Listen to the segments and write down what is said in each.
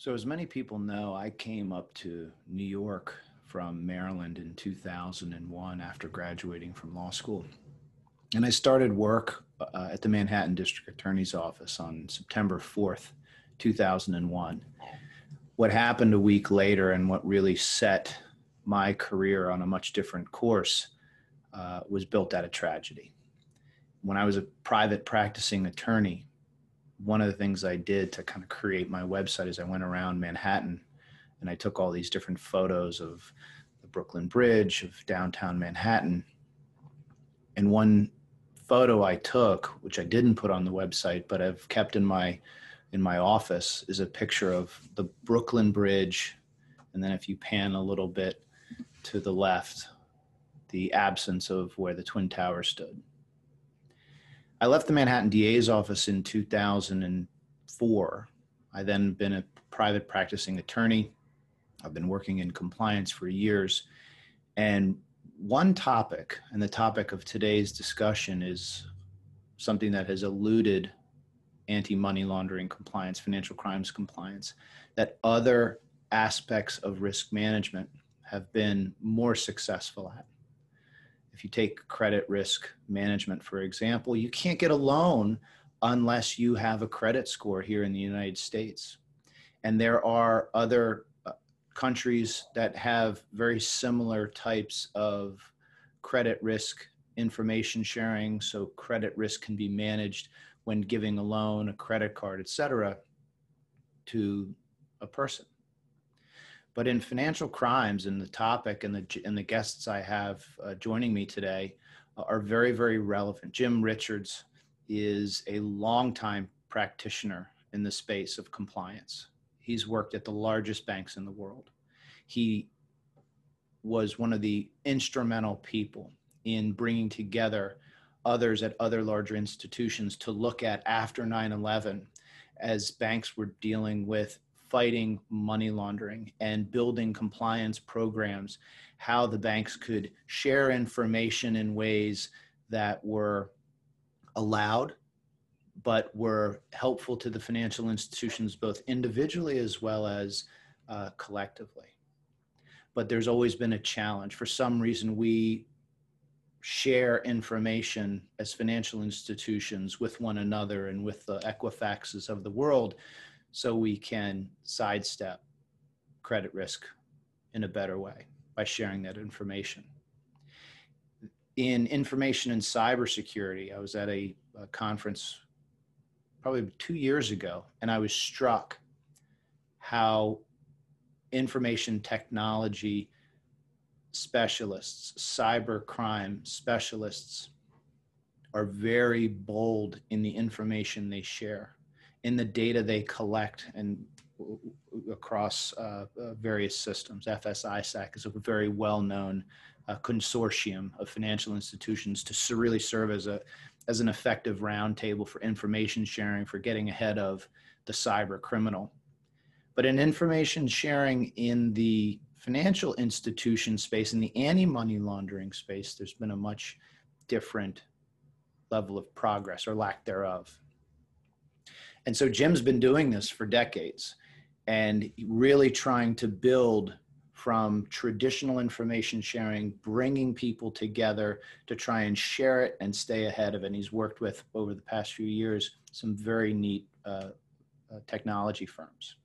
So, as many people know, I came up to New York from Maryland in 2001 after graduating from law school. And I started work uh, at the Manhattan District Attorney's Office on September 4th, 2001. What happened a week later and what really set my career on a much different course uh, was built out of tragedy. When I was a private practicing attorney, one of the things I did to kind of create my website is I went around Manhattan and I took all these different photos of the Brooklyn Bridge, of downtown Manhattan. And one photo I took, which I didn't put on the website, but I've kept in my in my office, is a picture of the Brooklyn Bridge. And then if you pan a little bit to the left, the absence of where the Twin Towers stood. I left the Manhattan DA's office in 2004. I then been a private practicing attorney. I've been working in compliance for years. And one topic, and the topic of today's discussion is something that has eluded anti money laundering compliance, financial crimes compliance, that other aspects of risk management have been more successful at if you take credit risk management, for example, you can't get a loan unless you have a credit score here in the United States. And there are other uh, countries that have very similar types of credit risk information sharing. So credit risk can be managed when giving a loan, a credit card, et cetera, to a person. But in financial crimes, and the topic and the and the guests I have uh, joining me today uh, are very very relevant. Jim Richards is a longtime practitioner in the space of compliance. He's worked at the largest banks in the world. He was one of the instrumental people in bringing together others at other larger institutions to look at after 9 11 as banks were dealing with fighting money laundering and building compliance programs, how the banks could share information in ways that were allowed but were helpful to the financial institutions both individually as well as uh, collectively. But there's always been a challenge. For some reason, we share information as financial institutions with one another and with the Equifaxes of the world so we can sidestep credit risk in a better way by sharing that information. In information and cybersecurity, I was at a, a conference probably two years ago, and I was struck how information technology specialists, cyber crime specialists, are very bold in the information they share in the data they collect and across uh, uh various systems. FS-ISAC is a very well-known uh, consortium of financial institutions to really serve as a as an effective roundtable for information sharing, for getting ahead of the cyber criminal. But in information sharing in the financial institution space, in the anti-money laundering space, there's been a much different level of progress or lack thereof. And so Jim's been doing this for decades and really trying to build from traditional information sharing, bringing people together to try and share it and stay ahead of it. And he's worked with, over the past few years, some very neat uh, uh, technology firms.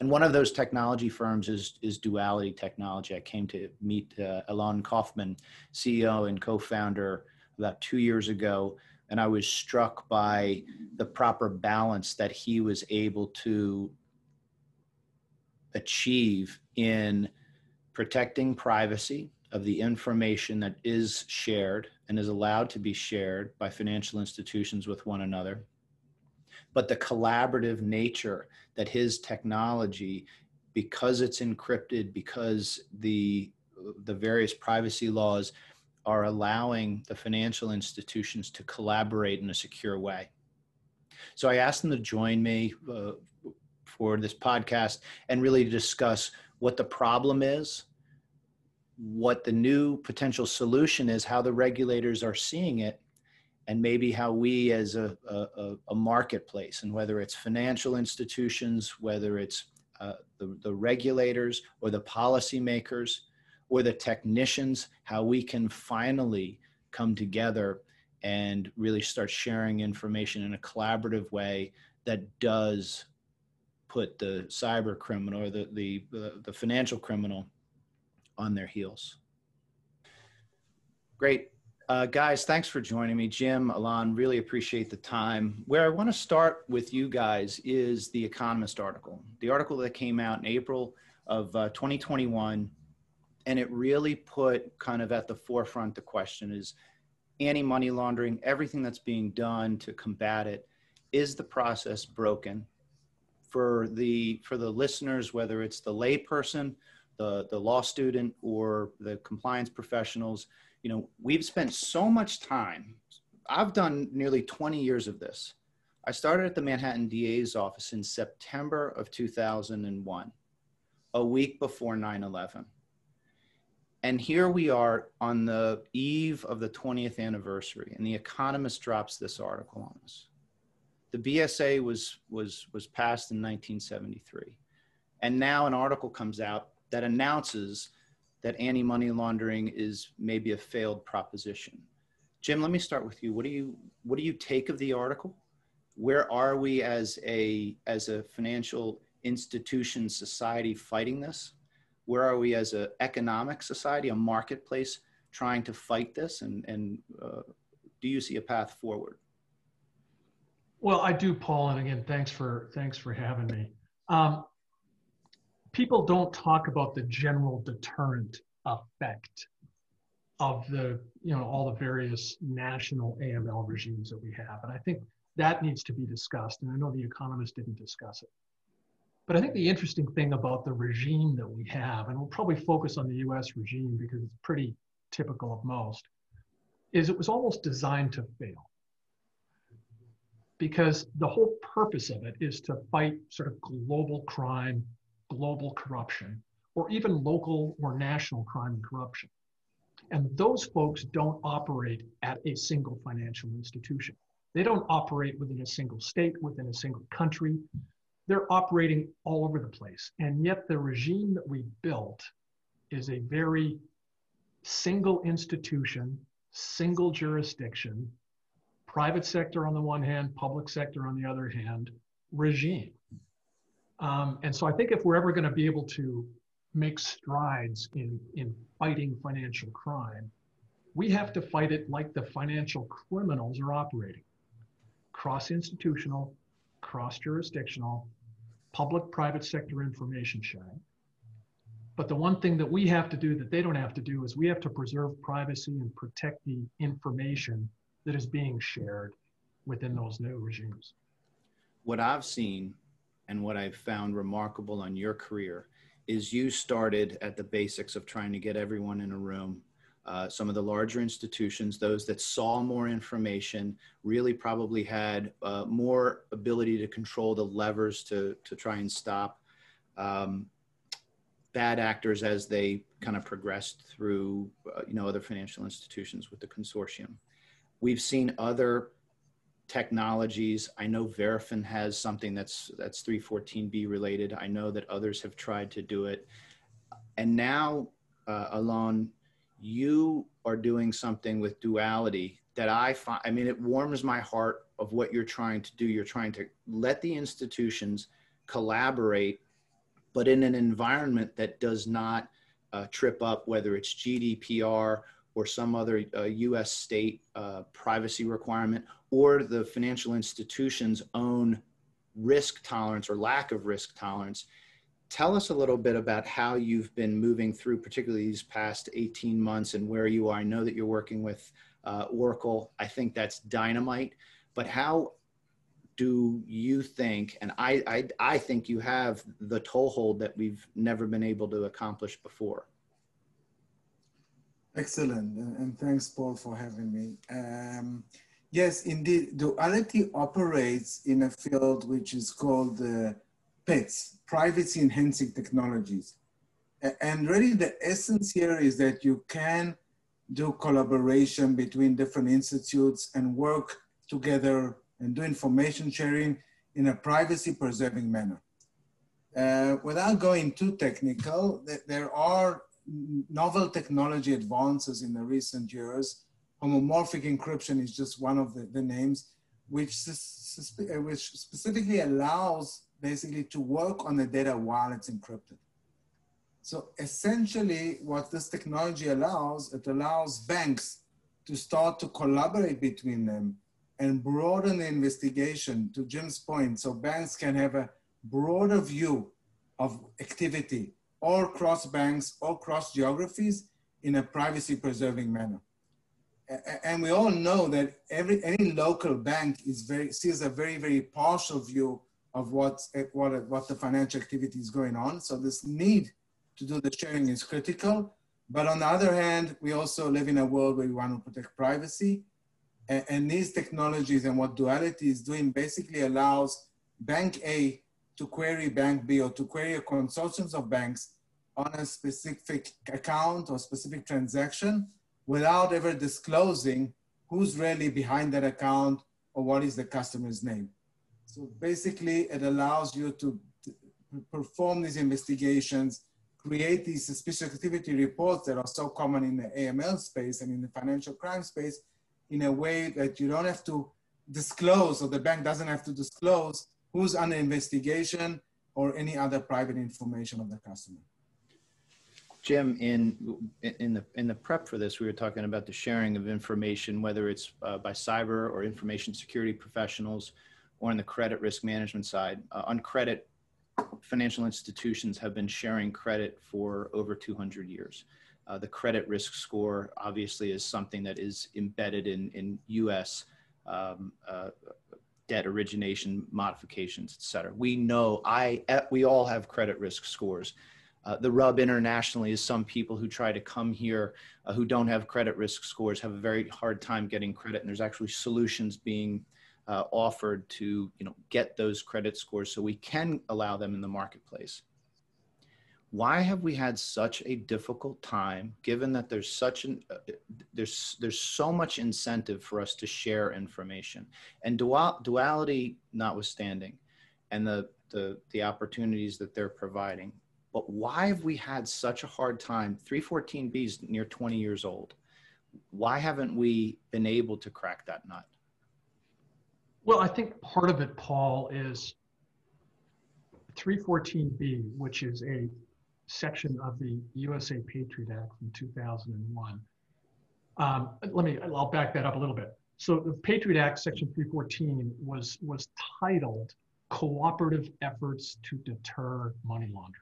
And one of those technology firms is, is Duality Technology. I came to meet uh, Alon Kaufman, CEO and co founder, about two years ago and I was struck by the proper balance that he was able to achieve in protecting privacy of the information that is shared and is allowed to be shared by financial institutions with one another but the collaborative nature that his technology because it's encrypted because the the various privacy laws are allowing the financial institutions to collaborate in a secure way. So I asked them to join me uh, for this podcast and really discuss what the problem is, what the new potential solution is, how the regulators are seeing it, and maybe how we as a, a, a marketplace, and whether it's financial institutions, whether it's uh, the, the regulators or the policymakers or the technicians, how we can finally come together and really start sharing information in a collaborative way that does put the cyber criminal or the, the, the, financial criminal on their heels. Great. Uh, guys, thanks for joining me. Jim, Alon, really appreciate the time. Where I want to start with you guys is the Economist article, the article that came out in April of uh, 2021. And it really put kind of at the forefront the question is anti money laundering, everything that's being done to combat it, is the process broken? For the, for the listeners, whether it's the layperson, the, the law student, or the compliance professionals, you know, we've spent so much time. I've done nearly 20 years of this. I started at the Manhattan DA's office in September of 2001, a week before 9 11. And here we are on the eve of the 20th anniversary, and The Economist drops this article on us. The BSA was, was, was passed in 1973. And now an article comes out that announces that anti money laundering is maybe a failed proposition. Jim, let me start with you. What do you what do you take of the article? Where are we as a as a financial institution society fighting this? Where are we as an economic society, a marketplace trying to fight this? And and uh, do you see a path forward? Well, I do, Paul. And again, thanks for thanks for having me. Um, people don't talk about the general deterrent effect of the you know all the various national AML regimes that we have, and I think that needs to be discussed. And I know the Economist didn't discuss it, but I think the interesting thing about the regime that we have, and we'll probably focus on the U.S. regime because it's pretty typical of most, is it was almost designed to fail because the whole purpose of it is to fight sort of global crime global corruption, or even local or national crime and corruption. And those folks don't operate at a single financial institution. They don't operate within a single state, within a single country. They're operating all over the place. And yet, the regime that we built is a very single institution, single jurisdiction, private sector on the one hand, public sector on the other hand, regime. Um, and so I think if we're ever going to be able to make strides in, in fighting financial crime, we have to fight it like the financial criminals are operating cross institutional, cross jurisdictional, public private sector information sharing. But the one thing that we have to do that they don't have to do is we have to preserve privacy and protect the information that is being shared within those new regimes. What I've seen and what I've found remarkable on your career is you started at the basics of trying to get everyone in a room. Uh, some of the larger institutions, those that saw more information, really probably had uh, more ability to control the levers to, to try and stop um, bad actors as they kind of progressed through, uh, you know, other financial institutions with the consortium. We've seen other technologies. I know Verafin has something that's that's 314B related. I know that others have tried to do it. And now, uh, Alon, you are doing something with duality that I find, I mean, it warms my heart of what you're trying to do. You're trying to let the institutions collaborate, but in an environment that does not uh, trip up, whether it's GDPR or some other uh, US state uh, privacy requirement or the financial institution's own risk tolerance or lack of risk tolerance. Tell us a little bit about how you've been moving through, particularly these past 18 months and where you are. I know that you're working with uh, Oracle. I think that's dynamite. But how do you think, and I, I, I think you have the toehold that we've never been able to accomplish before? Excellent, and thanks, Paul, for having me. Um, yes, indeed, duality operates in a field which is called uh, PETS, Privacy Enhancing Technologies. And really the essence here is that you can do collaboration between different institutes and work together and do information sharing in a privacy preserving manner. Uh, without going too technical, th- there are novel technology advances in the recent years. Homomorphic encryption is just one of the, the names, which, uh, which specifically allows basically to work on the data while it's encrypted. So essentially what this technology allows, it allows banks to start to collaborate between them and broaden the investigation to Jim's point. So banks can have a broader view of activity or cross banks or cross geographies in a privacy preserving manner. And we all know that every any local bank is very sees a very very partial view of what eh, what what the financial activity is going on. So this need to do the sharing is critical. But on the other hand, we also live in a world where we want to protect privacy. And, and these technologies and what duality is doing basically allows bank A to query bank B or to query a consortium of banks on a specific account or specific transaction without ever disclosing who's really behind that account or what is the customer's name. So basically it allows you to perform these investigations create these suspicious activity reports that are so common in the AML space and in the financial crime space in a way that you don't have to disclose or the bank doesn't have to disclose who's under investigation or any other private information of the customer. Jim, in in the in the prep for this, we were talking about the sharing of information, whether it's uh, by cyber or information security professionals, or on the credit risk management side. Uh, on credit, financial institutions have been sharing credit for over 200 years. Uh, the credit risk score obviously is something that is embedded in, in US um, uh, debt origination modifications, et cetera. We know, I, we all have credit risk scores. Uh, the rub internationally is some people who try to come here uh, who don't have credit risk scores have a very hard time getting credit, and there's actually solutions being uh, offered to you know get those credit scores so we can allow them in the marketplace. Why have we had such a difficult time given that there's such an uh, there's there's so much incentive for us to share information? And dual, duality notwithstanding and the, the the opportunities that they're providing. But why have we had such a hard time? 314b is near 20 years old. Why haven't we been able to crack that nut well, I think part of it, Paul, is 314B, which is a section of the USA Patriot Act from 2001. Um, let me, I'll back that up a little bit. So the Patriot Act, Section 314, was, was titled Cooperative Efforts to Deter Money Laundering.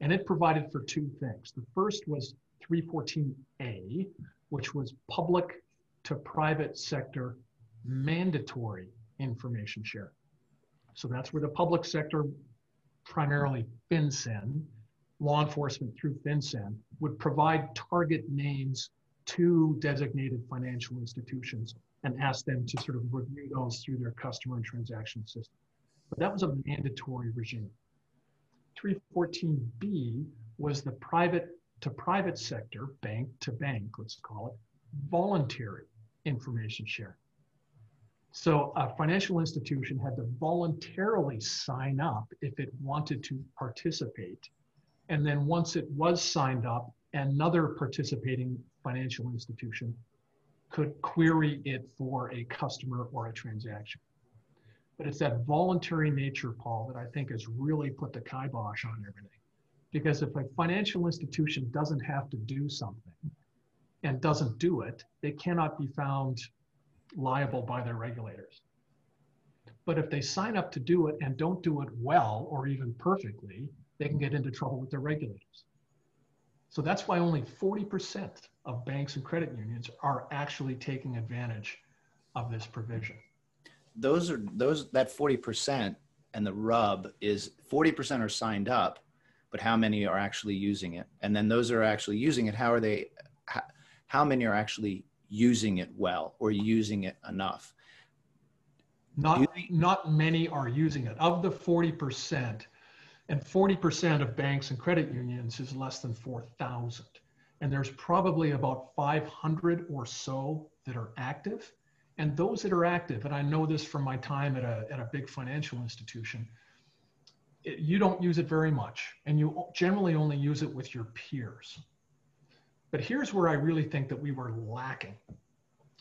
And it provided for two things. The first was 314A, which was public to private sector mandatory information sharing. So that's where the public sector, primarily FinCEN, law enforcement through FinCEN, would provide target names to designated financial institutions and ask them to sort of review those through their customer and transaction system. But that was a mandatory regime. 314B was the private to private sector, bank to bank, let's call it, voluntary information sharing. So a financial institution had to voluntarily sign up if it wanted to participate. And then once it was signed up, another participating financial institution could query it for a customer or a transaction. But it's that voluntary nature, Paul, that I think has really put the kibosh on everything. Because if a financial institution doesn't have to do something and doesn't do it, they cannot be found liable by their regulators. But if they sign up to do it and don't do it well or even perfectly, they can get into trouble with their regulators. So that's why only 40% of banks and credit unions are actually taking advantage of this provision. Those are those that 40% and the rub is 40% are signed up, but how many are actually using it? And then those are actually using it, how are they how, how many are actually using it well or using it enough. Not, not many are using it. Of the 40%, and 40% of banks and credit unions is less than 4,000. And there's probably about 500 or so that are active. And those that are active, and I know this from my time at a, at a big financial institution, it, you don't use it very much, and you generally only use it with your peers. But here's where I really think that we were lacking.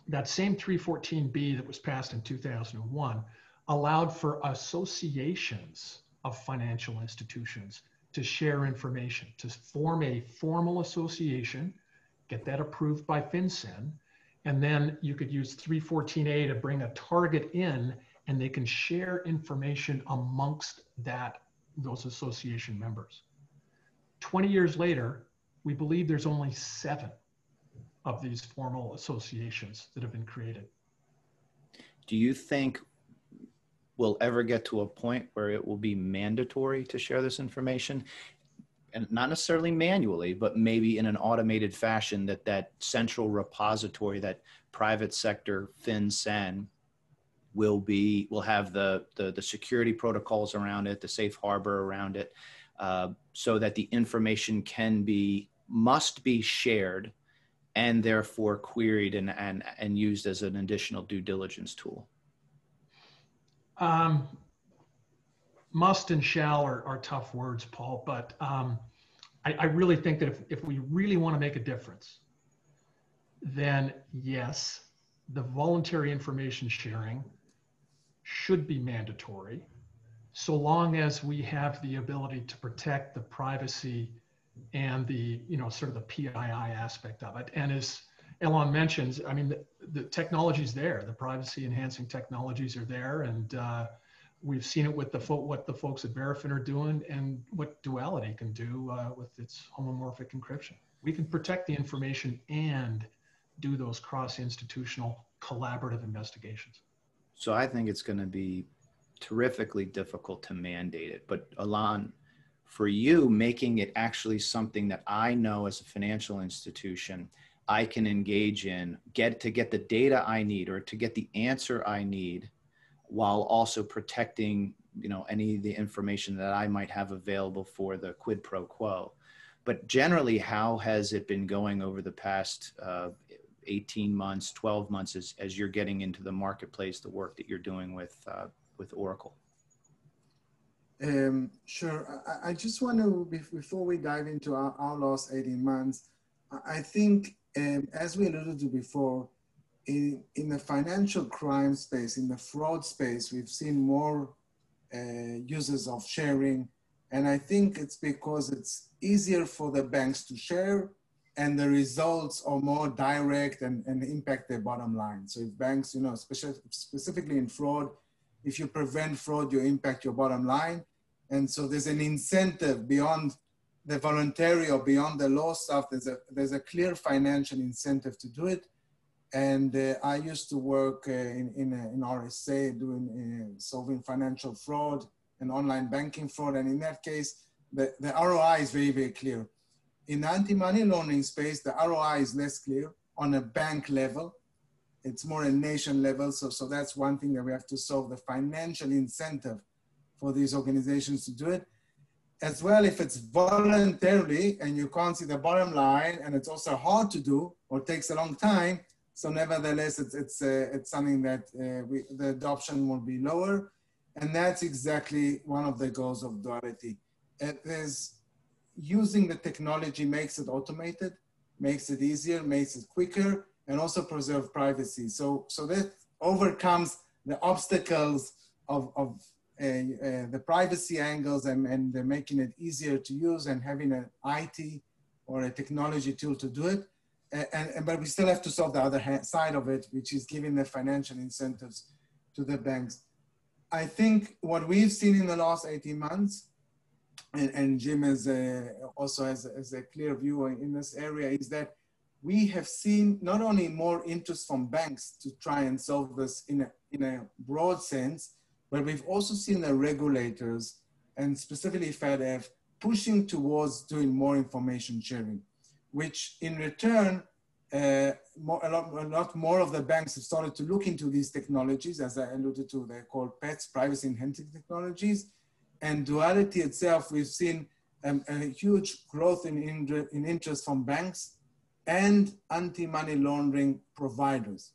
That same 314B that was passed in 2001 allowed for associations of financial institutions to share information, to form a formal association, get that approved by FinCEN, and then you could use 314A to bring a target in and they can share information amongst that those association members. 20 years later, we believe there's only seven of these formal associations that have been created. Do you think we'll ever get to a point where it will be mandatory to share this information? And not necessarily manually, but maybe in an automated fashion that that central repository, that private sector FinCEN will be, will have the, the, the security protocols around it, the safe harbor around it, uh, so that the information can be, must be shared and therefore queried and, and, and used as an additional due diligence tool? Um, must and shall are, are tough words, Paul, but um, I, I really think that if, if we really want to make a difference, then yes, the voluntary information sharing should be mandatory so long as we have the ability to protect the privacy and the you know sort of the PII aspect of it. And as Alon mentions, I mean the, the technology is there. The privacy enhancing technologies are there, and uh, we've seen it with the fo- what the folks at Verafin are doing, and what Duality can do uh, with its homomorphic encryption. We can protect the information and do those cross-institutional collaborative investigations. So I think it's going to be terrifically difficult to mandate it. But Alon, for you, making it actually something that I know as a financial institution, I can engage in, get to get the data I need or to get the answer I need, while also protecting, you know, any of the information that I might have available for the quid pro quo. But generally, how has it been going over the past uh, 18 months, 12 months as, as you're getting into the marketplace, the work that you're doing with, uh, with Oracle? Um, sure. I, I, just want to, before we dive into our, our last 18 months, I think, um, as we alluded to before, in, in the financial crime space, in the fraud space, we've seen more uh, uses of sharing. And I think it's because it's easier for the banks to share and the results are more direct and, and impact their bottom line. So if banks, you know, specifically in fraud, if you prevent fraud, you impact your bottom line. And so there's an incentive beyond the voluntary or beyond the law stuff. There's a, there's a clear financial incentive to do it. And uh, I used to work uh, in, in, uh, in, RSA doing solving financial fraud and online banking fraud. And in that case, the, the ROI is very, very clear in anti-money laundering space, the ROI is less clear on a bank level. It's more a nation level. So, so that's one thing that we have to solve the financial incentive for these organizations to do it. As well, if it's voluntarily and you can't see the bottom line and it's also hard to do or takes a long time. So nevertheless, it's, it's, uh, it's something that uh, we, the adoption will be lower. And that's exactly one of the goals of duality. It is using the technology makes it automated, makes it easier, makes it quicker, and also preserve privacy. So, so that overcomes the obstacles of, of Uh, uh, the privacy angles and, and making it easier to use and having an IT or a technology tool to do it. And, and, but we still have to solve the other side of it, which is giving the financial incentives to the banks. I think what we've seen in the last 18 months and, and Jim has a, also has, has a clear view in this area is that we have seen not only more interest from banks to try and solve this in a, in a broad sense, but we've also seen the regulators and specifically FATF pushing towards doing more information sharing, which in return, uh, more, a, lot, a lot more of the banks have started to look into these technologies, as I alluded to, they're called PETs, privacy enhancing technologies, and duality itself, we've seen um, a huge growth in, in interest from banks and anti-money laundering providers.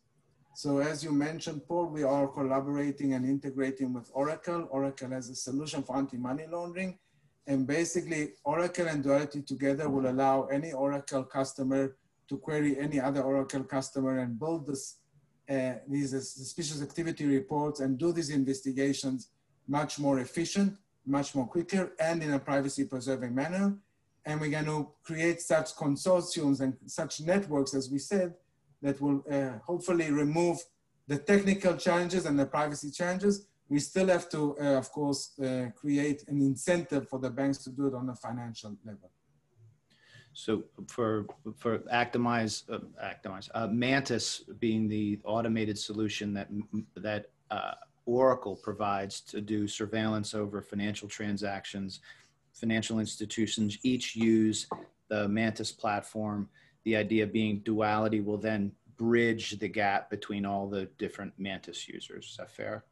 So as you mentioned, Paul, we are collaborating and integrating with Oracle. Oracle has a solution for anti-money laundering. And basically, Oracle and Duality together will allow any Oracle customer to query any other Oracle customer and build this, uh, these suspicious activity reports and do these investigations much more efficient, much more quicker, and in a privacy preserving manner. And we're going to create such consortiums and such networks, as we said, that will uh, hopefully remove the technical challenges and the privacy challenges. We still have to, uh, of course, uh, create an incentive for the banks to do it on a financial level. So for for Actimize, uh, Actimize, uh, Mantas being the automated solution that that uh, Oracle provides to do surveillance over financial transactions, financial institutions each use the Mantas platform. The idea being duality will then bridge the gap between all the different Mantas users. Is that fair?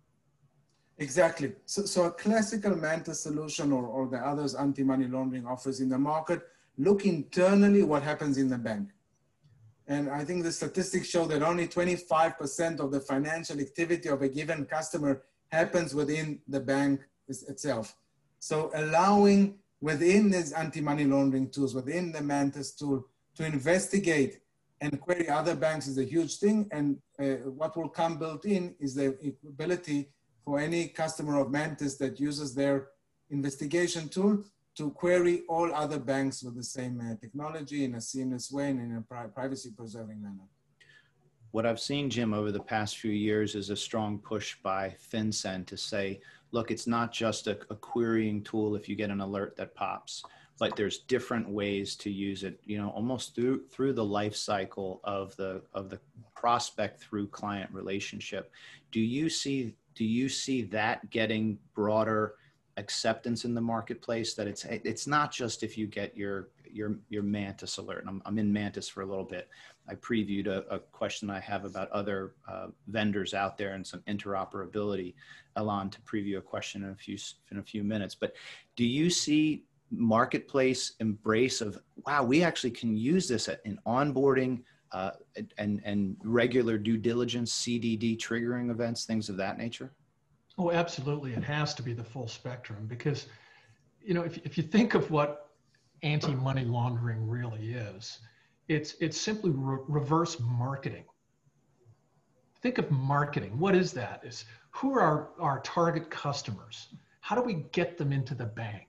Exactly. So, so a classical Mantas solution or, or the others anti-money laundering offers in the market look internally what happens in the bank. And I think the statistics show that only 25% of the financial activity of a given customer happens within the bank itself. So allowing within these anti-money laundering tools, within the Mantas tool, to investigate and query other banks is a huge thing. And uh, what will come built in is the ability for any customer of Mantas that uses their investigation tool to query all other banks with the same uh, technology in a seamless way and in a pri privacy preserving manner. What I've seen, Jim, over the past few years is a strong push by FinCEN to say, look, it's not just a, a querying tool if you get an alert that pops, but there's different ways to use it, you know, almost through through the life cycle of the of the prospect through client relationship. Do you see do you see that getting broader acceptance in the marketplace? That it's it's not just if you get your your your Mantas alert. I'm, I'm in Mantas for a little bit. I previewed a, a question i have about other uh, vendors out there and some interoperability alon to preview a question in a few in a few minutes. But do you see marketplace embrace of wow we actually can use this in onboarding uh, and and regular due diligence cdd triggering events things of that nature Oh, absolutely. It has to be the full spectrum because, you know, if, if you think of what anti-money laundering really is, it's, it's simply re reverse marketing. Think of marketing. What is that? Is who are our, our target customers? How do we get them into the bank?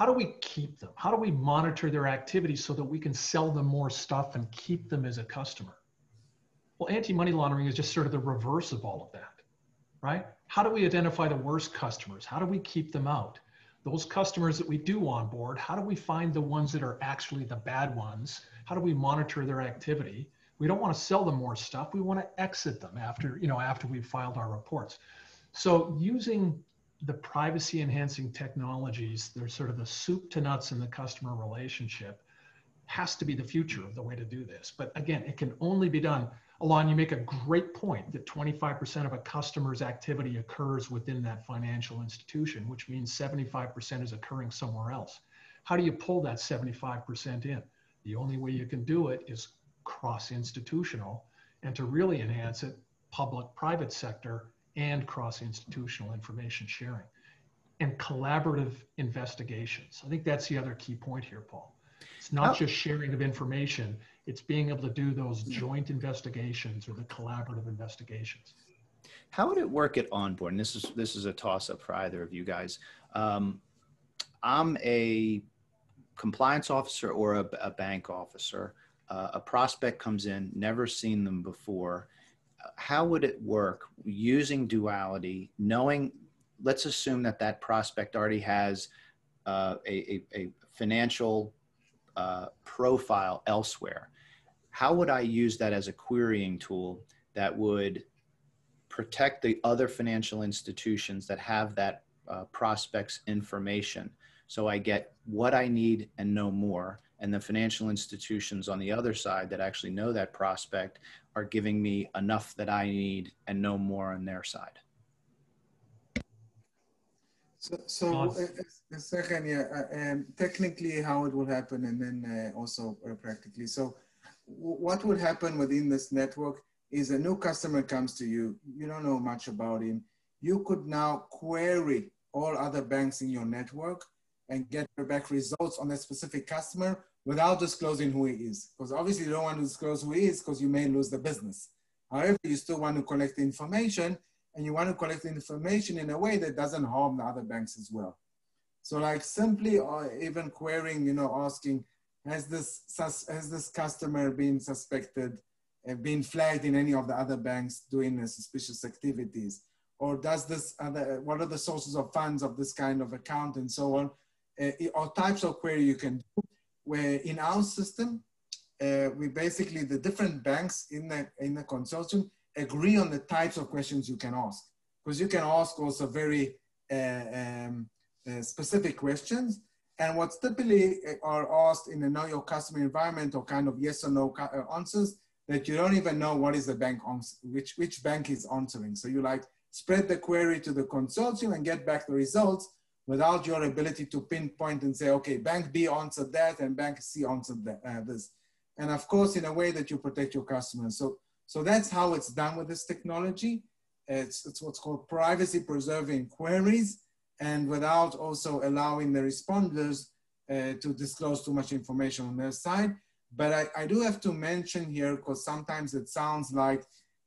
How do we keep them? How do we monitor their activity so that we can sell them more stuff and keep them as a customer? Well, anti-money laundering is just sort of the reverse of all of that right? How do we identify the worst customers? How do we keep them out? Those customers that we do onboard, how do we find the ones that are actually the bad ones? How do we monitor their activity? We don't want to sell them more stuff. We want to exit them after, you know, after we've filed our reports. So using the privacy enhancing technologies, they're sort of the soup to nuts in the customer relationship has to be the future of the way to do this. But again, it can only be done Alon, you make a great point that 25% of a customer's activity occurs within that financial institution, which means 75% is occurring somewhere else. How do you pull that 75% in? The only way you can do it is cross institutional and to really enhance it, public private sector and cross institutional information sharing and collaborative investigations. I think that's the other key point here, Paul. It's not just sharing of information, it's being able to do those joint investigations or the collaborative investigations. How would it work at onboard? And this is this is a toss up for either of you guys. Um, I'm a compliance officer or a, a bank officer. Uh, a prospect comes in, never seen them before. How would it work using duality, knowing? Let's assume that that prospect already has uh, a, a, a, financial uh, profile elsewhere how would I use that as a querying tool that would protect the other financial institutions that have that uh, prospect's information so I get what I need and no more. And the financial institutions on the other side that actually know that prospect are giving me enough that I need and no more on their side. So, so uh, second, yeah, uh, um, technically how it will happen and then uh, also uh, practically. So what will happen within this network? is a new customer comes to you, you don't know much about him. You could now query all other banks in your network and get back results on that specific customer without disclosing who he is. Because obviously you don't want to disclose who he is because you may lose the business. However, you still want to collect the information and you want to collect the information in a way that doesn't harm the other banks as well. So like simply or uh, even querying, you know, asking, has this, has this customer been suspected, uh, been flagged in any of the other banks doing uh, suspicious activities? Or does this, other, what are the sources of funds of this kind of account and so on? Uh, or types of query you can do where in our system, uh, we basically, the different banks in the, in the consortium agree on the types of questions you can ask. Because you can ask also very uh, um, uh, specific questions. And what's typically uh, are asked in a know your customer environment or kind of yes or no uh, answers that you don't even know what is the bank, which, which bank is answering. So you like spread the query to the consortium and get back the results without your ability to pinpoint and say, okay, bank B answered that and bank C answered that, uh, this. And of course, in a way that you protect your customers. So, so that's how it's done with this technology. It's, it's what's called privacy preserving queries and without also allowing the responders uh, to disclose too much information on their side. But I, I do have to mention here, because sometimes it sounds like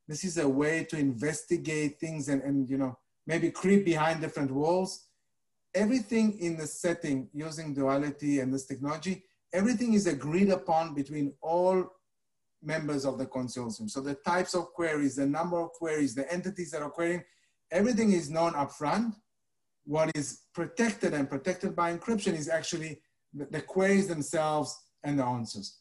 this is a way to investigate things and, and you know, maybe creep behind different walls. Everything in the setting using duality and this technology, everything is agreed upon between all members of the consortium. So the types of queries, the number of queries, the entities that are querying, everything is known upfront what is protected and protected by encryption is actually the, the queries themselves and the answers.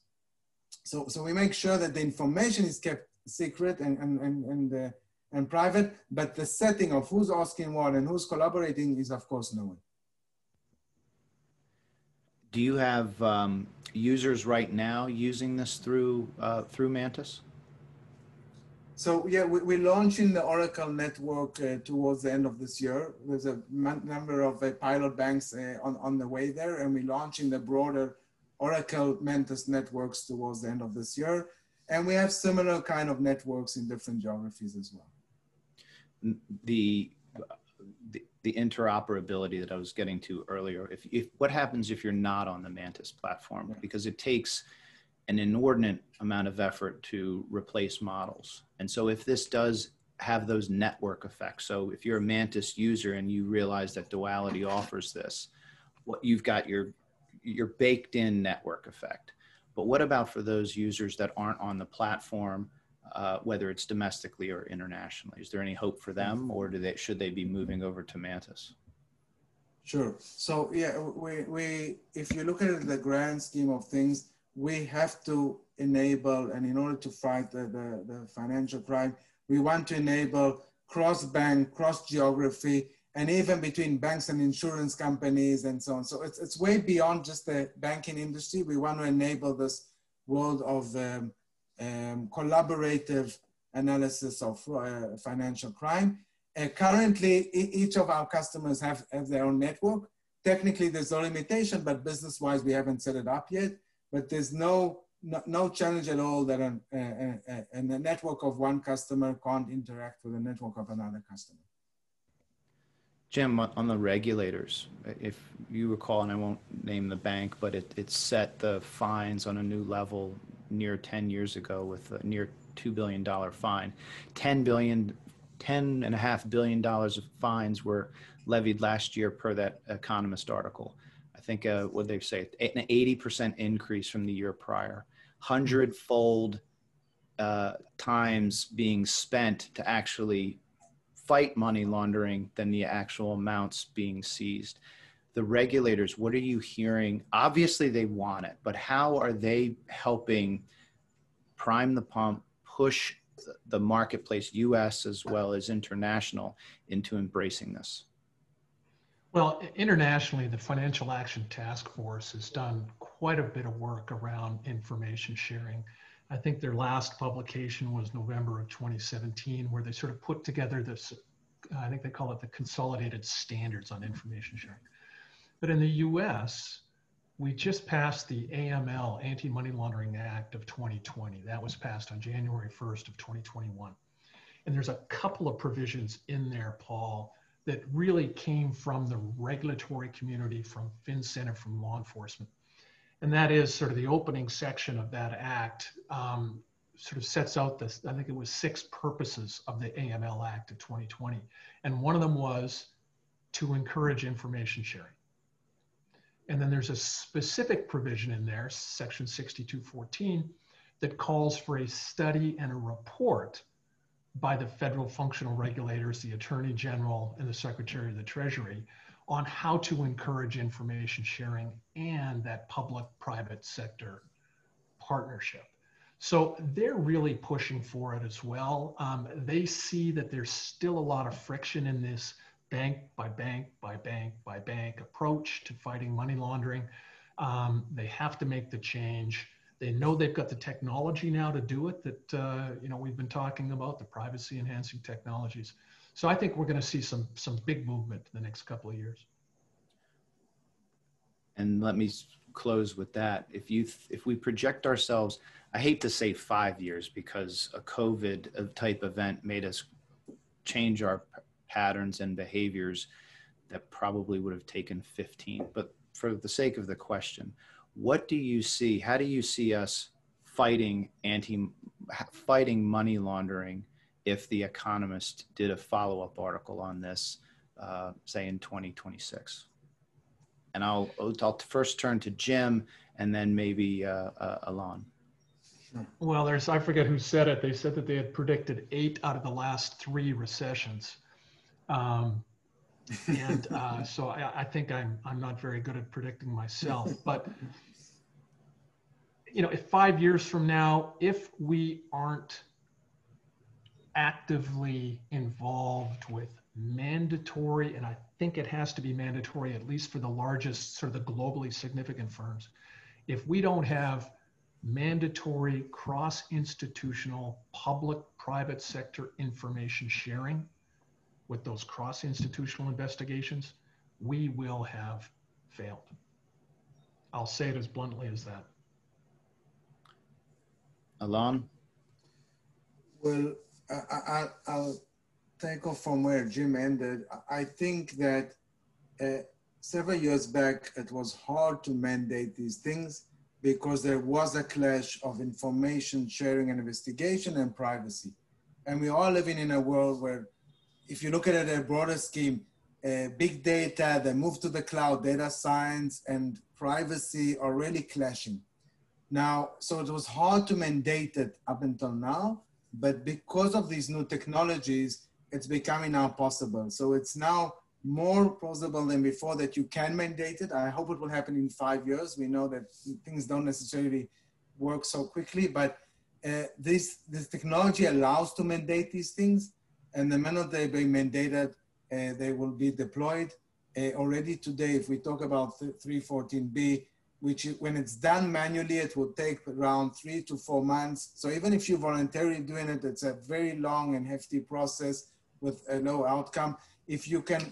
So, so we make sure that the information is kept secret and, and, and, and, uh, and private, but the setting of who's asking what and who's collaborating is of course known. Do you have um, users right now using this through, uh, through Mantas? So yeah, we, we're launching the Oracle network uh, towards the end of this year. There's a number of uh, pilot banks uh, on, on the way there, and we're launching the broader Oracle Mantas networks towards the end of this year. And we have similar kind of networks in different geographies as well. The, the, the interoperability that I was getting to earlier, if, if what happens if you're not on the Mantas platform? Yeah. Because it takes an inordinate amount of effort to replace models. And so if this does have those network effects, so if you're a Mantas user and you realize that Duality offers this, what you've got your your baked in network effect. But what about for those users that aren't on the platform, uh, whether it's domestically or internationally? Is there any hope for them, or do they should they be moving over to Mantas? Sure. So yeah, we, we if you look at the grand scheme of things, we have to enable, and in order to fight the, the, the financial crime, we want to enable cross-bank, cross-geography, and even between banks and insurance companies and so on. So it's, it's way beyond just the banking industry. We want to enable this world of um, um, collaborative analysis of uh, financial crime. Uh, currently, each of our customers have, have their own network. Technically, there's no limitation, but business-wise, we haven't set it up yet but there's no, no, no challenge at all that a, a, a, a network of one customer can't interact with a network of another customer. Jim, on the regulators, if you recall, and I won't name the bank, but it, it set the fines on a new level near 10 years ago with a near $2 billion fine. 10 billion, 10 and a half billion dollars of fines were levied last year per that Economist article. I think uh, what they say, an 80% increase from the year prior, hundredfold uh, times being spent to actually fight money laundering than the actual amounts being seized. The regulators, what are you hearing? Obviously, they want it, but how are they helping prime the pump, push the marketplace, US as well as international, into embracing this? Well, internationally, the Financial Action Task Force has done quite a bit of work around information sharing. I think their last publication was November of 2017, where they sort of put together this, I think they call it the consolidated standards on information sharing. But in the US, we just passed the AML, Anti-Money Laundering Act of 2020. That was passed on January 1st of 2021. And there's a couple of provisions in there, Paul, that really came from the regulatory community, from FinCEN and from law enforcement. And that is sort of the opening section of that act um, sort of sets out this, I think it was six purposes of the AML Act of 2020. And one of them was to encourage information sharing. And then there's a specific provision in there, section 6214, that calls for a study and a report by the federal functional regulators, the Attorney General, and the Secretary of the Treasury on how to encourage information sharing and that public private sector partnership. So they're really pushing for it as well. Um, they see that there's still a lot of friction in this bank by bank by bank by bank approach to fighting money laundering. Um, they have to make the change. They know they've got the technology now to do it that uh, you know we've been talking about the privacy enhancing technologies. So I think we're going to see some some big movement in the next couple of years. And let me close with that. If you if we project ourselves, I hate to say five years because a COVID type event made us change our patterns and behaviors that probably would have taken 15. But for the sake of the question, what do you see? How do you see us fighting anti fighting money laundering if the Economist did a follow up article on this, uh, say in 2026? And I'll I'll first turn to Jim and then maybe uh, uh, Alon. Well, there's I forget who said it. They said that they had predicted eight out of the last three recessions. Um, and uh, so I, I, think I'm I'm not very good at predicting myself. But you know, if five years from now, if we aren't actively involved with mandatory, and I think it has to be mandatory at least for the largest, sort of the globally significant firms, if we don't have mandatory cross-institutional public-private sector information sharing with those cross institutional investigations, we will have failed. I'll say it as bluntly as that. Alon? Well, I, will take off from where Jim ended. I think that uh, several years back, it was hard to mandate these things because there was a clash of information sharing and investigation and privacy. And we are living in a world where if you look at it at a broader scheme, uh, big data, the move to the cloud, data science, and privacy are really clashing. Now, so it was hard to mandate it up until now, but because of these new technologies, it's becoming now possible. So it's now more possible than before that you can mandate it. I hope it will happen in five years. We know that things don't necessarily work so quickly, but uh, this, this technology allows to mandate these things and the minute they be mandated, uh, they will be deployed. Uh, already today, if we talk about 314B, which when it's done manually, it will take around three to four months. So even if you're voluntarily doing it, it's a very long and hefty process with a low outcome. If you can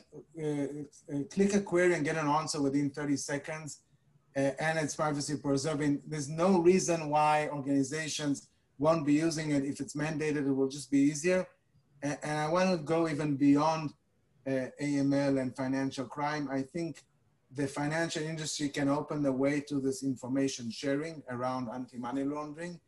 uh, uh click a query and get an answer within 30 seconds, uh, and it's privacy preserving, there's no reason why organizations won't be using it. If it's mandated, it will just be easier. And, I want to go even beyond uh, AML and financial crime. I think the financial industry can open the way to this information sharing around anti-money laundering,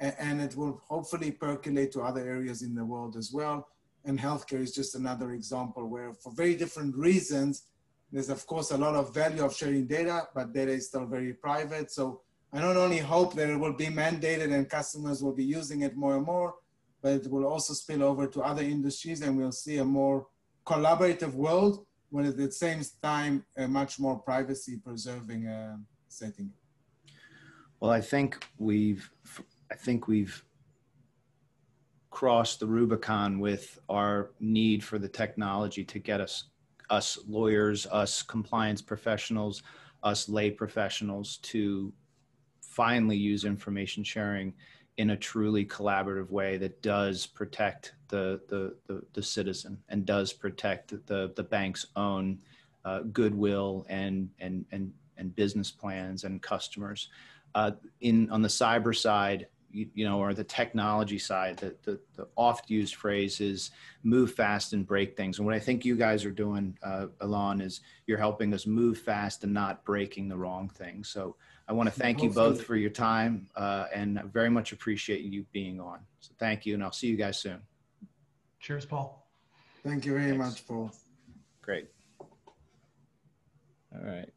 and, and it will hopefully percolate to other areas in the world as well. And healthcare is just another example where, for very different reasons, there's of course a lot of value of sharing data, but data is still very private. So I not only hope that it will be mandated and customers will be using it more and more, but it will also spill over to other industries and we'll see a more collaborative world when at the same time a much more privacy preserving uh, setting. Well, I think we've, I think we've crossed the Rubicon with our need for the technology to get us, us lawyers, us compliance professionals, us lay professionals to finally use information sharing in a truly collaborative way that does protect the, the, the, the citizen and does protect the, the bank's own uh, goodwill and, and, and and business plans and customers. Uh, in on the cyber side, you, you know, or the technology side, the, the, the oft used phrase is move fast and break things. And what I think you guys are doing, uh, Alon, is you're helping us move fast and not breaking the wrong thing. So I want to thank you both for your time uh, and I very much appreciate you being on. So thank you, and I'll see you guys soon. Cheers, Paul. Thank you very Thanks. much, Paul. Great. All right.